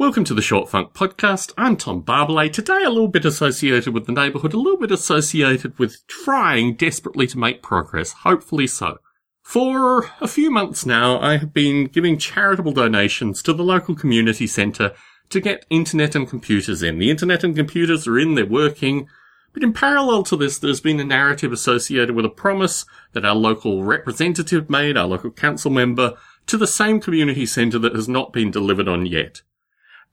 Welcome to the Short Funk Podcast. I'm Tom Barbalet. Today, a little bit associated with the neighbourhood, a little bit associated with trying desperately to make progress, hopefully so. For a few months now, I have been giving charitable donations to the local community centre to get internet and computers in. The internet and computers are in, they're working. But in parallel to this, there's been a narrative associated with a promise that our local representative made, our local council member, to the same community centre that has not been delivered on yet.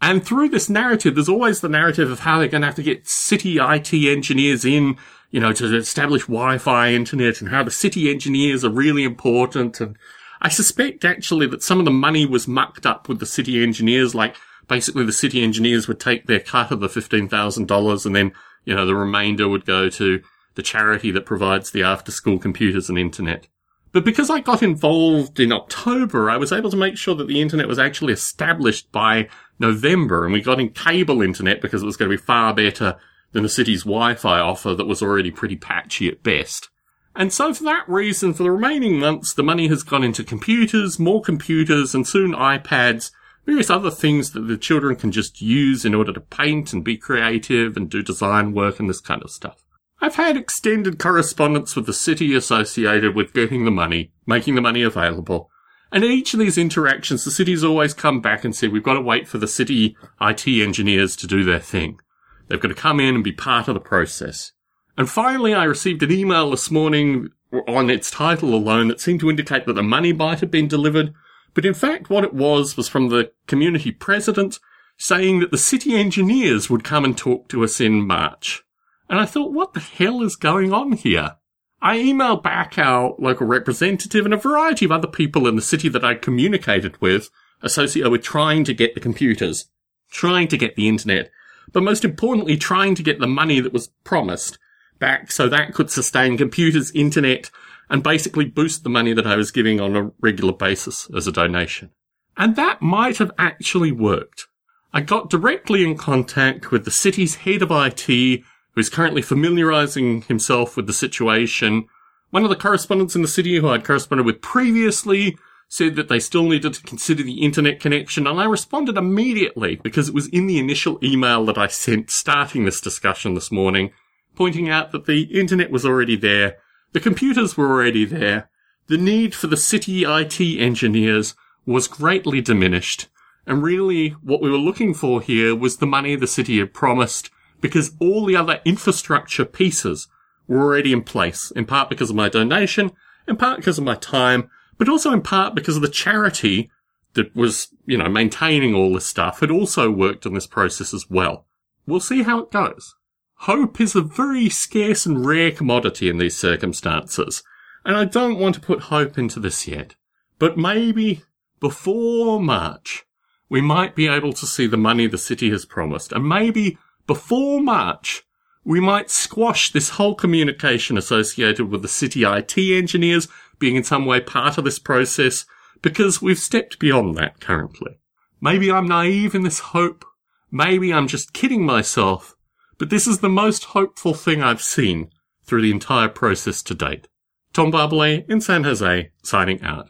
And through this narrative, there's always the narrative of how they're going to have to get city IT engineers in, you know, to establish Wi-Fi internet and how the city engineers are really important. And I suspect actually that some of the money was mucked up with the city engineers. Like basically the city engineers would take their cut of the $15,000 and then, you know, the remainder would go to the charity that provides the after school computers and internet. But because I got involved in October, I was able to make sure that the internet was actually established by November and we got in cable internet because it was going to be far better than the city's Wi-Fi offer that was already pretty patchy at best. And so for that reason, for the remaining months, the money has gone into computers, more computers, and soon iPads, various other things that the children can just use in order to paint and be creative and do design work and this kind of stuff. I've had extended correspondence with the city associated with getting the money, making the money available. And in each of these interactions, the city's always come back and said, we've got to wait for the city IT engineers to do their thing. They've got to come in and be part of the process. And finally, I received an email this morning on its title alone that seemed to indicate that the money might have been delivered. But in fact, what it was was from the community president saying that the city engineers would come and talk to us in March. And I thought, what the hell is going on here? I emailed back our local representative and a variety of other people in the city that I communicated with associated with trying to get the computers, trying to get the internet, but most importantly, trying to get the money that was promised back so that could sustain computers, internet, and basically boost the money that I was giving on a regular basis as a donation. And that might have actually worked. I got directly in contact with the city's head of IT who's currently familiarizing himself with the situation. One of the correspondents in the city who I'd corresponded with previously said that they still needed to consider the internet connection, and I responded immediately because it was in the initial email that I sent starting this discussion this morning, pointing out that the internet was already there, the computers were already there, the need for the city IT engineers was greatly diminished, and really what we were looking for here was the money the city had promised because all the other infrastructure pieces were already in place, in part because of my donation, in part because of my time, but also in part because of the charity that was, you know, maintaining all this stuff had also worked on this process as well. We'll see how it goes. Hope is a very scarce and rare commodity in these circumstances, and I don't want to put hope into this yet. But maybe before March, we might be able to see the money the city has promised, and maybe before March, we might squash this whole communication associated with the city IT engineers being in some way part of this process because we've stepped beyond that currently. Maybe I'm naive in this hope. Maybe I'm just kidding myself. But this is the most hopeful thing I've seen through the entire process to date. Tom Barbalet in San Jose, signing out.